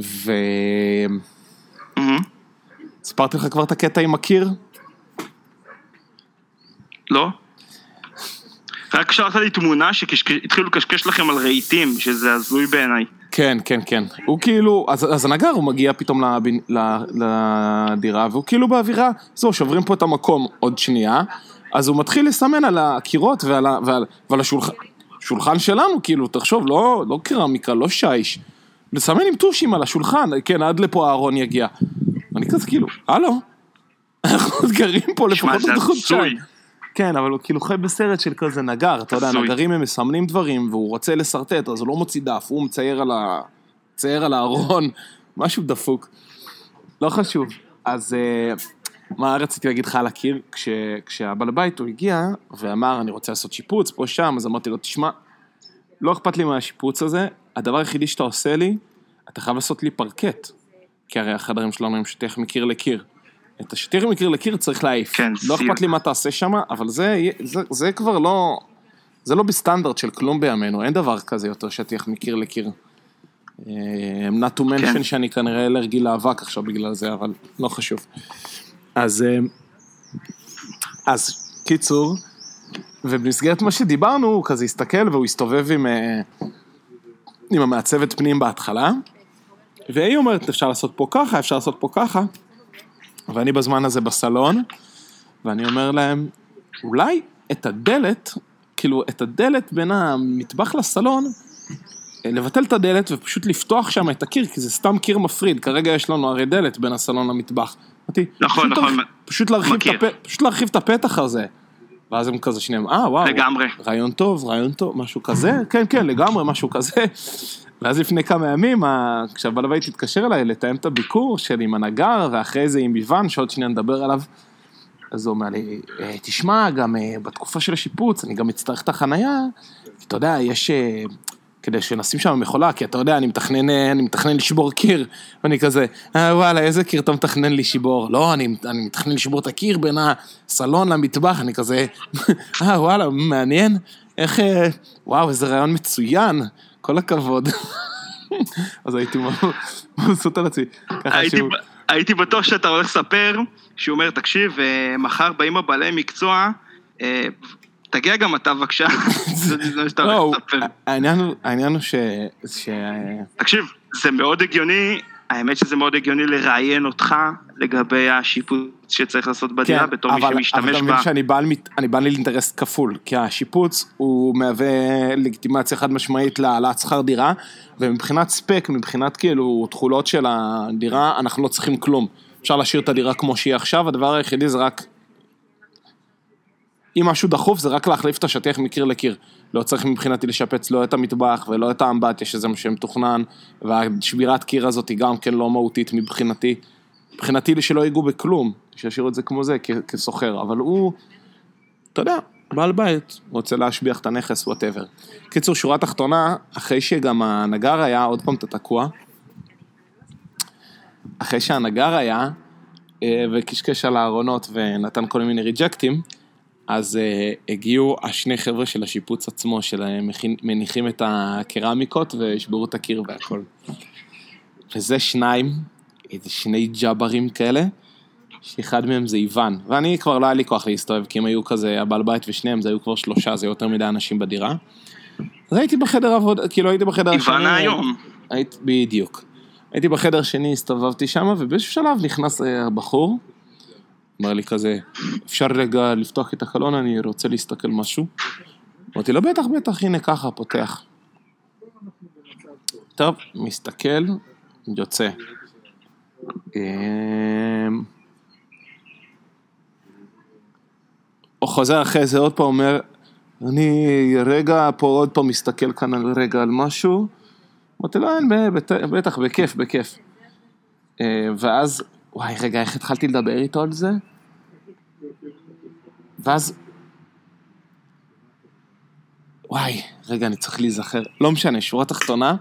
וסיפרתי מהמם. לך כבר את הקטע עם הקיר? לא? רק שלחת לי תמונה שהתחילו לקשקש לכם על רהיטים, שזה הזוי בעיניי. כן, כן, כן. הוא כאילו, אז, אז הנגר הוא מגיע פתאום לבנ, ל, לדירה, והוא כאילו באווירה, זהו, שוברים פה את המקום עוד שנייה, אז הוא מתחיל לסמן על הקירות ועל, ועל, ועל השולחן, שולחן שלנו, כאילו, תחשוב, לא, לא קרמיקה, לא שיש, לסמן עם טושים על השולחן, כן, עד לפה אהרון יגיע. אני כזה כאילו, הלו, אנחנו גרים פה לפחות עוד חודשיים. כן, אבל הוא כאילו חי בסרט של כזה נגר, אתה יודע. נגרים הם מסמנים דברים, והוא רוצה לשרטט, אז הוא לא מוציא דף, הוא מצייר על ה... מצייר על הארון, משהו דפוק. לא חשוב. אז אה, מה רציתי להגיד לך על הקיר? כש, כשהבעל בית הוא הגיע ואמר, אני רוצה לעשות שיפוץ פה, שם, אז אמרתי לו, תשמע, לא אכפת לי מהשיפוץ הזה, הדבר היחידי שאתה עושה לי, אתה חייב לעשות לי פרקט. כי הרי החדרים שלנו הם שטיח מקיר לקיר. את השטיח מקיר לקיר צריך להעיף. כן, לא. אכפת לי מה תעשה שם, אבל זה, זה, זה כבר לא... זה לא בסטנדרט של כלום בימינו, אין דבר כזה יותר שטיח מקיר לקיר. אה, not to mention כן. שאני כנראה אלרגי לאבק עכשיו בגלל זה, אבל לא חשוב. אז, אה, אז קיצור, ובמסגרת מה שדיברנו, הוא כזה הסתכל והוא הסתובב עם, אה, עם המעצבת פנים בהתחלה, והיא אומרת, אפשר לעשות פה ככה, אפשר לעשות פה ככה, ואני בזמן הזה בסלון, ואני אומר להם, אולי את הדלת, כאילו, את הדלת בין המטבח לסלון, אה, לבטל את הדלת ופשוט לפתוח שם את הקיר, כי זה סתם קיר מפריד, כרגע יש לנו הרי דלת בין הסלון למטבח. נכון, פשוט נכון. פשוט להרחיב. הפ... פשוט להרחיב את הפתח הזה. ואז הם כזה שניהם, אה, וואו. לגמרי. רעיון טוב, רעיון טוב, משהו כזה, כן, כן, לגמרי, משהו כזה. ואז לפני כמה ימים, כשהבעל הבית התקשר אליי לתאם את הביקור שלי עם הנגר, ואחרי זה עם איוון, שעוד שניה נדבר עליו, אז הוא אומר לי, "אה, תשמע, גם אה, בתקופה של השיפוץ, אני גם אצטרך את החנייה, אתה יודע, יש... כדי שנשים שם מכולה, כי אתה יודע, אני מתכנן, אה, אני מתכנן לשבור קיר, ואני כזה, אה, וואלה, איזה קיר אתה מתכנן לשבור? לא, אני, אני מתכנן לשבור את הקיר בין הסלון למטבח, אני כזה, אה, וואלה, מעניין, איך, אה, וואו, איזה רעיון מצוין, כל הכבוד. אז הייתי מבסוט על עצמי. הייתי שהוא, הייתי בטוח שאתה הולך לספר, שהוא אומר, תקשיב, אה, מחר באים הבעלי מקצוע, תגיע גם אתה בבקשה. לא. העניין הוא- ש... תקשיב, זה מאוד הגיוני, האמת שזה מאוד הגיוני לראיין אותך לגבי השיפוץ שצריך לעשות בדירה, בתור מי כן, אבל- אבל שמשתמש אתה בה. מבין שאני בעל מת- אני בעל אינטרס כפול, כי השיפוץ הוא מהווה לגיטימציה חד משמעית להעלאת שכר דירה, ומבחינת ספק, מבחינת כאילו תכולות של הדירה, אנחנו לא צריכים כלום. אפשר להשאיר את הדירה כמו שהיא עכשיו, הדבר היחידי זה רק... אם משהו דחוף זה רק להחליף את השטיח מקיר לקיר. לא צריך מבחינתי לשפץ לא את המטבח ולא את האמבטיה שזה מה שמתוכנן, והשבירת קיר הזאת היא גם כן לא מהותית מבחינתי. מבחינתי שלא ייגעו בכלום, שישאירו את זה כמו זה כסוחר, אבל הוא, אתה יודע, בעל בית, רוצה להשביח את הנכס, whatever. קיצור, שורה תחתונה, אחרי שגם הנגר היה, עוד פעם אתה תקוע, אחרי שהנגר היה, אה, וקשקש על הארונות ונתן כל מיני ריג'קטים, אז uh, הגיעו השני חבר'ה של השיפוץ עצמו, שמניחים את הקרמיקות וישברו את הקיר והכל. וזה שניים, איזה שני ג'אברים כאלה, שאחד מהם זה איוון. ואני כבר לא היה לי כוח להסתובב, כי הם היו כזה, הבעל בית ושניהם, זה היו כבר שלושה, זה יותר מדי אנשים בדירה. אז הייתי בחדר עבודה, כאילו הייתי בחדר איוון היום. היית, בדיוק. הייתי בחדר שני, הסתובבתי שם, ובאיזשהו שלב נכנס אה, בחור, אמר לי כזה, אפשר רגע לפתוח את החלון, אני רוצה להסתכל משהו. אמרתי לו, בטח, בטח, הנה ככה, פותח. טוב, מסתכל, יוצא. אמ, הוא חוזר אחרי זה עוד פעם, אומר, אני רגע פה עוד פעם מסתכל כאן על רגע על משהו. אמרתי לו, אין, בטח, בכיף, בכיף. אה, ואז, וואי, רגע, איך התחלתי לדבר איתו על זה? ואז, וואי, רגע, אני צריך להיזכר. לא משנה, שורה תחתונה,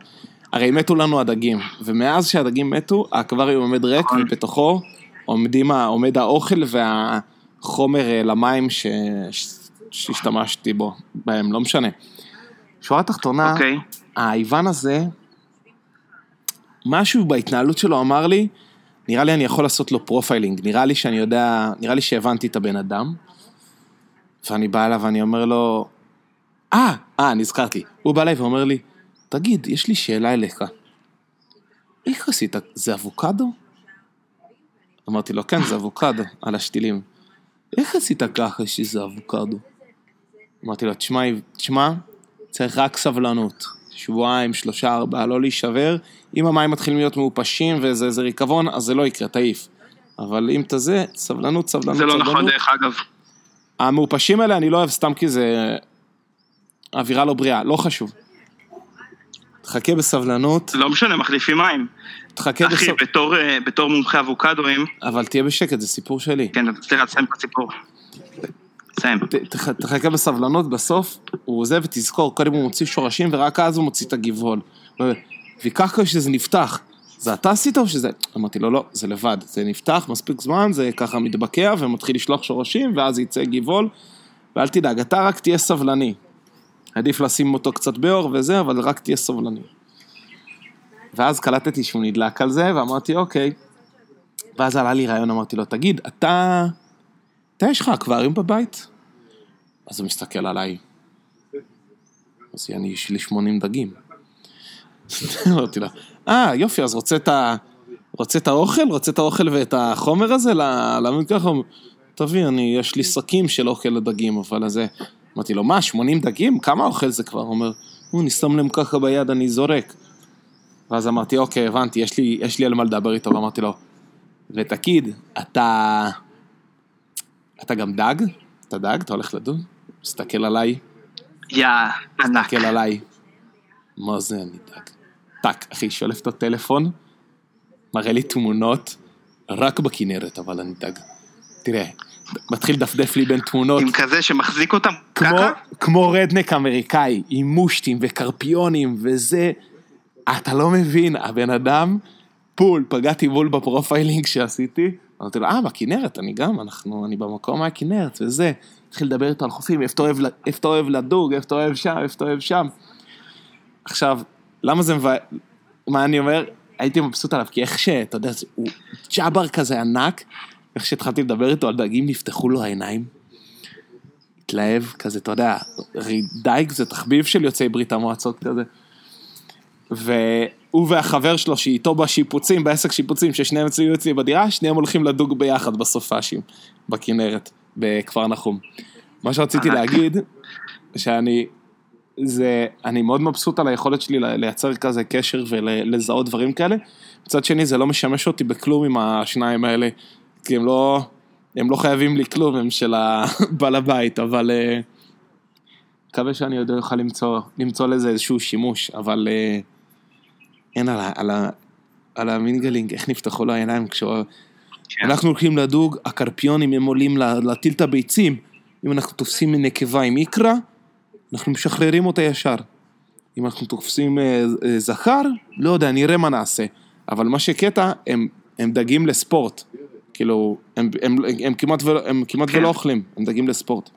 הרי מתו לנו הדגים, ומאז שהדגים מתו, האקווריום עומד ריק, נכון. ובתוכו עומדים, עומד האוכל והחומר אה, למים ש... שהשתמשתי בו, בהם, לא משנה. שורה תחתונה, אוקיי. האיוון הזה, משהו בהתנהלות שלו אמר לי, נראה לי אני יכול לעשות לו profiling, נראה לי שאני יודע, נראה לי שהבנתי את הבן אדם, ואני בא אליו ואני אומר לו, אה, אה, נזכרתי, הוא בא אליי ואומר לי, תגיד, יש לי שאלה אליך, איך עשית, זה אבוקדו? אמרתי לו, כן, זה אבוקדו, על השתילים. איך עשית ככה שזה אבוקדו? אמרתי לו, תשמע, תשמע, צריך רק סבלנות. שבועיים, שלושה, ארבעה, לא להישבר. אם המים מתחילים להיות מעופשים איזה ריקבון, אז זה לא יקרה, תעיף. אבל אם אתה זה, סבלנות, סבלנות, זה לא סבלנות. נכון דרך אגב. המעופשים האלה אני לא אוהב סתם כי זה אווירה לא בריאה, לא חשוב. תחכה בסבלנות, לא משנה, מחליפים מים. תחכה אחי, בסבלנות, בתור, אה, בתור מומחה אבוקדואים, אבל תהיה בשקט, זה סיפור שלי. כן, סליחה, תסיים את הסיפור. תסיים. תחכה בסבלנות, בסוף הוא עוזב ותזכור, קודם הוא מוציא שורשים ורק אז הוא מוציא את הגבעול. ו- וככה שזה נפתח, זה אתה עשית או שזה... אמרתי לו, לא, זה לבד, זה נפתח מספיק זמן, זה ככה מתבקע ומתחיל לשלוח שורשים ואז יצא גבעול, ואל תדאג, אתה רק תהיה סבלני. עדיף לשים אותו קצת באור וזה, אבל רק תהיה סבלני. ואז קלטתי שהוא נדלק על זה, ואמרתי, אוקיי. ואז עלה לי רעיון, אמרתי לו, תגיד, אתה... אתה יש לך אקווריום בבית? אז הוא מסתכל עליי. אז אני, יש לי 80 דגים. אמרתי לו, אה, יופי, אז רוצה את ה... רוצה את האוכל? רוצה את האוכל ואת החומר הזה? למה ככה? תביא, אני, יש לי שקים של אוכל לדגים, אבל זה... אמרתי לו, מה, 80 דגים? כמה אוכל זה כבר? הוא אומר, "נו, אני שם להם ככה ביד, אני זורק. ואז אמרתי, אוקיי, הבנתי, יש לי, יש לי על מה לדבר איתו, ואמרתי לו, ותגיד, אתה... אתה גם דג? אתה דג? אתה הולך לדון? מסתכל עליי, יא, ענק. מסתכל עליי. מה זה אני דג? טאק, אחי, שולף את הטלפון, מראה לי תמונות, רק בכנרת, אבל אני דג. תראה, מתחיל לדפדף לי בין תמונות, עם כזה שמחזיק אותם? כמו, ככה? כמו redneck אמריקאי, עם מושטים וקרפיונים וזה, אתה לא מבין, הבן אדם, פול, פגעתי בול ב profiling שעשיתי, אמרתי לו, אה, בכנרת, אני גם, אנחנו, אני במקום מהכנרת וזה, התחיל לדבר איתו על חופים, איפה אתה אוהב, ל- איפה אתה אוהב לדוג, איפה אתה אוהב שם, איפה אתה אוהב שם. עכשיו, למה זה מבאס, מה אני אומר? הייתי מבסוט עליו, כי איך שאתה יודע, הוא ג'אבר כזה ענק, איך שהתחלתי לדבר איתו על דגים, נפתחו לו העיניים. התלהב, כזה, אתה יודע, דייג זה תחביב של יוצאי ברית המועצות כזה. והוא והחבר שלו שאיתו בשיפוצים, בעסק שיפוצים, ששניהם אצלי אצלי בדירה, שניהם הולכים לדוג ביחד בסופאשים, בכנרת, בכפר נחום. מה שרציתי. להגיד, שאני, זה, אני מאוד מבסוט על היכולת שלי לייצר כזה קשר ולזהות דברים כאלה. מצד שני, זה לא משמש אותי בכלום עם השניים האלה, כי הם לא, הם לא חייבים לי כלום, הם של הבעל הבית, אבל אה, מקווה שאני עוד אוכל למצוא, למצוא לזה איזשהו שימוש, אבל אה, אין על, על, על המינגלינג, איך נפתחו לו העיניים כשהוא... כן. אנחנו הולכים לדוג, הקרפיונים הם עולים לה- להטיל את הביצים. אם אנחנו תופסים נקבה עם איקרה, אנחנו משחררים אותה ישר. אם אנחנו תופסים אה, אה, זכר, לא יודע, נראה מה נעשה. אבל מה שקטע, הם, הם דגים לספורט. כאילו, הם, הם, הם, הם כמעט, ולא, הם כמעט כן. ולא אוכלים, הם דגים לספורט.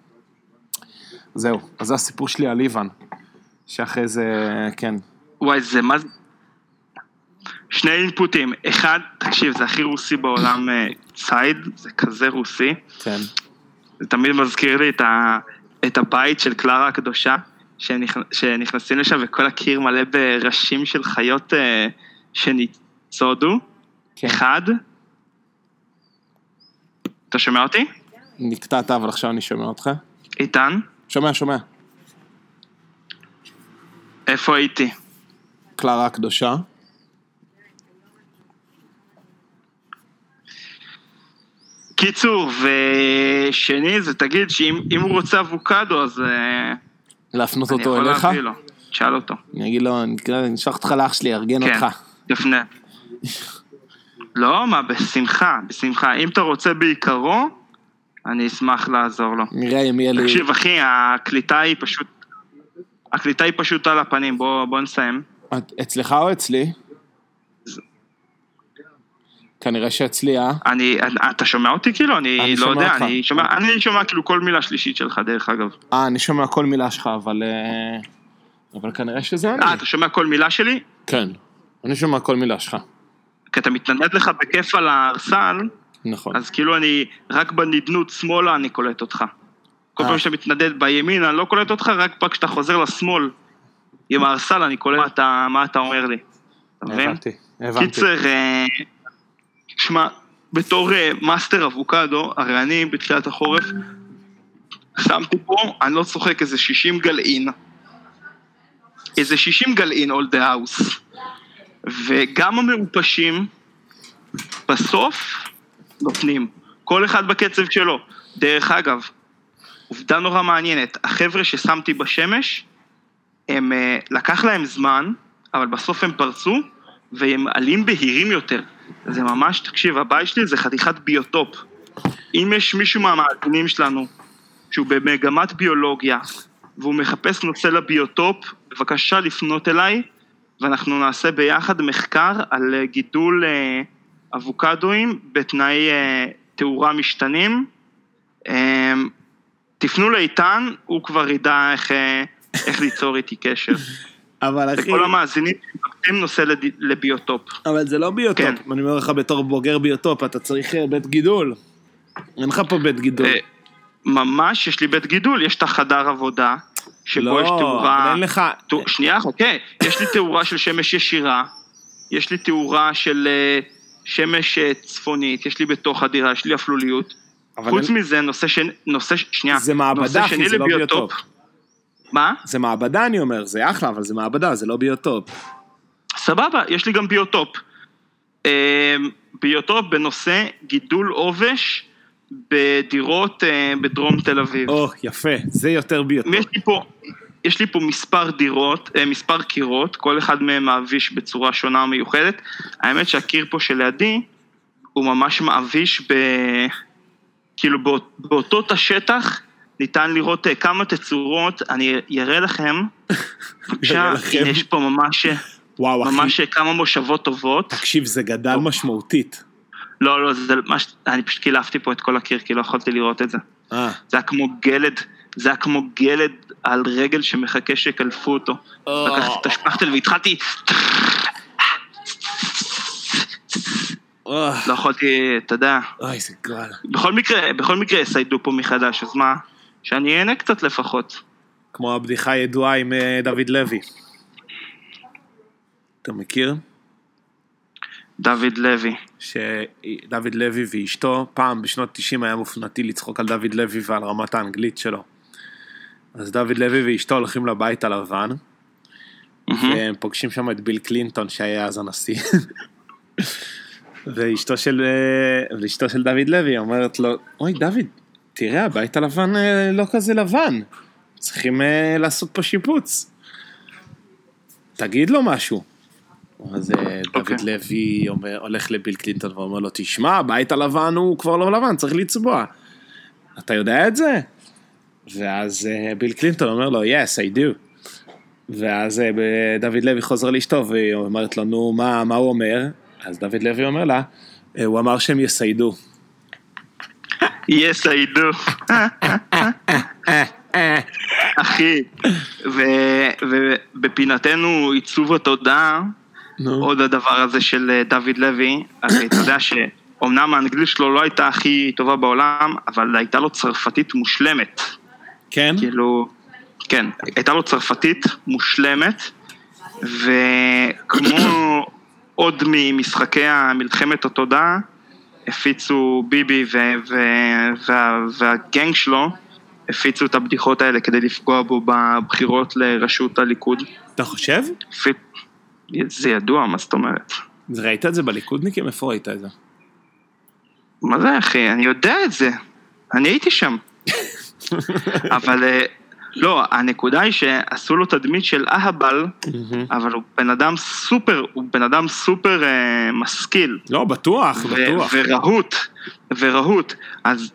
זהו, אז זה הסיפור שלי על איוון. שאחרי זה, כן. וואי, זה מה זה... שני אינפוטים. אחד, תקשיב, זה הכי רוסי בעולם, אה, צייד, זה כזה רוסי. כן. זה תמיד מזכיר לי את, ה, את הבית של קלרה הקדושה, שנכ, שנכנסים לשם וכל הקיר מלא בראשים של חיות אה, שניצודו. כן. אחד. אתה שומע אותי? נקטעת, אבל עכשיו אני שומע אותך. איתן? שומע, שומע. איפה הייתי? קלרה הקדושה. קיצור, ושני זה תגיד שאם אם הוא רוצה אבוקדו אז אה, להפנות אני אותו יכול אליך. להביא לו. תשאל אותו. אני אגיד לו, אני אני אשלח אותך לאח שלי, ארגן כן, אותך. תפנה. לא, מה, בשמחה, בשמחה. אם אתה רוצה בעיקרו, אני אשמח לעזור לו. נראה אם יהיה לי... תקשיב, אחי, הקליטה היא פשוט... הקליטה היא פשוט על הפנים, בוא, בוא נסיים. אצלך או אצלי? כנראה שאצלי, אה? אני, אתה שומע אותי כאילו? אני, אני לא יודע, אותך. אני שומע, אני שומע כאילו כל מילה שלישית שלך, דרך אגב. אה, אני שומע כל מילה שלך, אבל... אה, אבל כנראה שזה אני. אה, אתה שומע כל מילה שלי? כן. אני שומע כל מילה שלך. כי אתה מתנדנד לך בכיף על הארסל, נכון. אז כאילו אני, רק בנדנות שמאלה אני קולט אותך. כל אה. פעם שאתה מתנדד בימין אני לא קולט אותך, רק פעם כשאתה חוזר לשמאל עם הערסל אני קולט מה אתה, מה אתה אומר לי. הבנתי, הבנתי. קיצר, אה, שמע, בתור אה, מאסטר אבוקדו, הרי אני בתחילת החורף שמתי פה, אני לא צוחק, איזה 60 גלעין. איזה 60 גלעין in the house. וגם המעופשים בסוף נותנים. כל אחד בקצב שלו. דרך אגב, עובדה נורא מעניינת, החבר'ה ששמתי בשמש, הם, אה, לקח להם זמן, אבל בסוף הם פרצו, והם עלים בהירים יותר. זה ממש, תקשיב, הבית שלי זה חתיכת ביוטופ. אם יש מישהו מהמאזינים שלנו שהוא במגמת ביולוגיה, והוא מחפש נושא לביוטופ, בבקשה לפנות אליי, ואנחנו נעשה ביחד מחקר על אה, גידול אה, אבוקדואים בתנאי אה, תאורה משתנים. אה, תפנו לאיתן, הוא כבר ידע איך, איך ליצור איתי קשר. אבל אחי, וכל המאזינים שמחפשים נושא לביוטופ. אבל זה לא ביוטופ. כן. אני אומר לך בתור בוגר ביוטופ, אתה צריך אה, בית גידול. אין לך פה בית גידול. אה, ממש, יש לי בית גידול, יש את החדר עבודה, שבו לא, יש אבל תאורה... אין לך... תאו- שנייה, חכה, יש לי תאורה של שמש ישירה, יש לי תאורה של אה, שמש צפונית, יש לי בתוך הדירה, יש לי אפלוליות. חוץ אין- מזה, נושא שני, נושא, שנייה, זה מעבדה, אחי, זה לא. ביוטופ. מה? זה מעבדה אני אומר, זה אחלה, אבל זה מעבדה, זה לא ביוטופ. סבבה, יש לי גם ביוטופ. אה, ביוטופ בנושא גידול עובש בדירות אה, בדרום תל אביב. או, יפה, זה יותר ביוטופ. יש לי פה, יש לי פה מספר דירות, אה, מספר קירות, כל אחד מהם מאביש בצורה שונה ומיוחדת. האמת שהקיר פה שלידי, הוא ממש מאביש ב... כאילו באות- באותו תא שטח ניתן לראות אה, כמה תצורות, אני אראה לכם. בבקשה, יש פה ממש, וואו, אחי, ממש אה, כמה מושבות טובות. תקשיב, זה גדל טוב. משמעותית. לא, לא, זה ממש, אני פשוט קילפתי פה את כל הקיר, כי לא יכולתי לראות את זה. אה, זה היה כמו גלד, זה היה כמו גלד על רגל שמחכה שיקלפו אותו. לקחתי את השפכטל והתחלתי... לא יכולתי, אתה יודע, אוי, איזה גועל. בכל מקרה, בכל מקרה יסיידו פה מחדש, אז מה? שאני אהנה קצת לפחות. כמו הבדיחה הידועה עם אה, דוד לוי. אתה מכיר? דוד לוי. שדוד לוי ואשתו, פעם בשנות 90 היה מופנתי לצחוק על דוד לוי ועל רמת האנגלית שלו. אז דוד לוי ואשתו הולכים לבית הלבן. והם פוגשים שם את ביל קלינטון שהיה אז הנשיא. ואשתו של, אה, ואשתו של דוד לוי אומרת לו, אוי דוד, תראה, הבית הלבן אה, לא כזה לבן, צריכים אה, לעשות פה שיפוץ. תגיד לו משהו. אז אה, דוד אוקיי. לוי הולך לביל קלינטון ואומר לו, תשמע, הבית הלבן הוא כבר לא לבן, צריך לצבוע. אתה יודע את זה? ואז ביל קלינטון אומר לו, yes, I do. ואז דוד לוי חוזר לאשתו, והיא אומרת לו, נו, מה, מה הוא אומר? אז דוד לוי אומר לה, "אה, הוא אמר שהם יסיידו. Yes I do. אחי, ובפינתנו עיצוב התודעה, עוד הדבר הזה של אה, דוד לוי, הרי אתה יודע שאומנם האנגלית שלו לא הייתה הכי טובה בעולם, אבל הייתה לו צרפתית מושלמת. כן? כאילו, כן, הייתה לו צרפתית מושלמת, וכמו עוד ממשחקי מלחמת התודעה, הפיצו ביבי ו- ו- וה- והגנג שלו, הפיצו את הבדיחות האלה כדי לפגוע בו בבחירות לראשות הליכוד. אתה חושב? הפי- זה ידוע, מה זאת אומרת? ראית את זה בליכודניקים? איפה ראית את זה? מה זה אחי? אני יודע את זה. אני הייתי שם. אבל אה, לא, הנקודה היא שעשו לו תדמית של אהבל, אבל הוא בן אדם סופר, הוא בן אדם סופר אה, משכיל. לא, בטוח, ו- בטוח. ורהוט, ורהוט. אז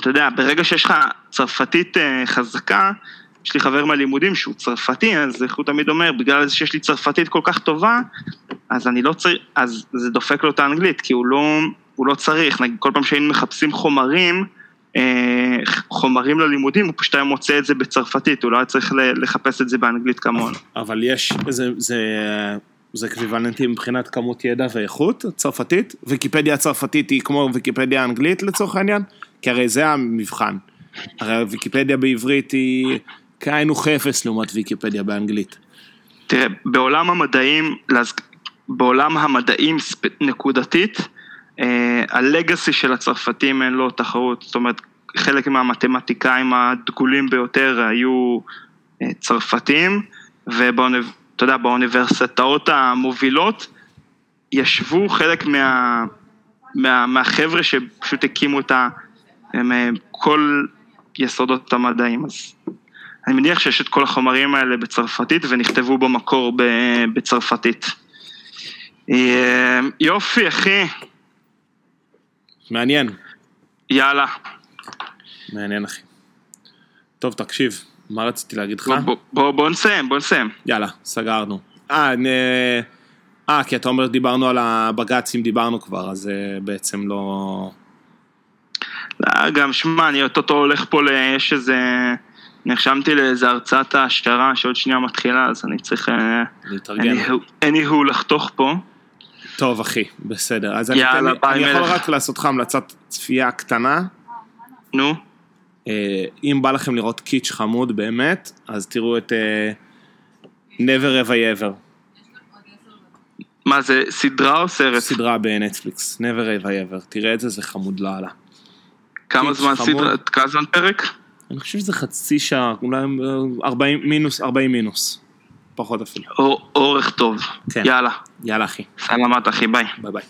אתה יודע, ברגע שיש לך צרפתית אה, חזקה, יש לי חבר מהלימודים שהוא צרפתי, אז איך הוא תמיד אומר, בגלל שיש לי צרפתית כל כך טובה, אז אני לא צריך, אז זה דופק לו את האנגלית, כי הוא לא, הוא לא צריך, נגיד כל פעם שהיינו מחפשים חומרים, חומרים ללימודים, הוא פשוט היה מוצא את זה בצרפתית, הוא לא היה צריך לחפש את זה באנגלית כמונו. אבל יש, זה, זה, זה אקוויוולנטי מבחינת כמות ידע ואיכות צרפתית? ויקיפדיה הצרפתית היא כמו ויקיפדיה האנגלית לצורך העניין? כי הרי זה המבחן. הרי ויקיפדיה בעברית היא כאין וכאפס לעומת ויקיפדיה באנגלית. תראה, בעולם המדעים, בעולם המדעים נקודתית, אה, הלגאסי של הצרפתים אין לו תחרות, זאת אומרת, חלק מהמתמטיקאים הדגולים ביותר היו אה, צרפתים, ואתה יודע, באוניברסיטאות המובילות ישבו חלק מה, מה, מהחבר'ה שפשוט הקימו את אה, כל יסודות המדעים, אז אני מניח שיש את כל החומרים האלה בצרפתית ונכתבו במקור בצרפתית. אה, יופי אחי, מעניין, יאללה. מעניין אחי. טוב, תקשיב, מה רציתי להגיד לך? בוא, בוא, בוא, בוא נסיים, בוא נסיים. יאללה, סגרנו. אה, נ... אה, כי אתה אומר דיברנו על הבג"צים, דיברנו כבר, אז אה, בעצם לא... לא, גם שמע, אני אוטוטו הולך פה. יש איזה... נרשמתי לאיזה הרצאת העשרה שעוד שנייה מתחילה, אז אני צריך... אה, להתארגן. any who לחתוך פה. טוב, אחי, בסדר. אז אני, יאללה, ביי, אני יכול. רק לעשות לך המלצת צפייה קטנה. נו, אה, אם בא לכם לראות קיץ' חמוד באמת, אז תראו את אה, Never Ever Ever, מה זה, סדרה או סרט? סדרה בנטפליקס, Never Ever Ever, תראה את זה, זה חמוד לאללה. כמה זמן. סדרה? כמה זמן פרק? אני חושב שזה חצי שעה, אולי אה, 40 מינוס, 40 מינוס, פחות אפילו. אור- אורך טוב. כן. יאללה. יאללה אחי, סלמת אחי, ביי. ביי ביי.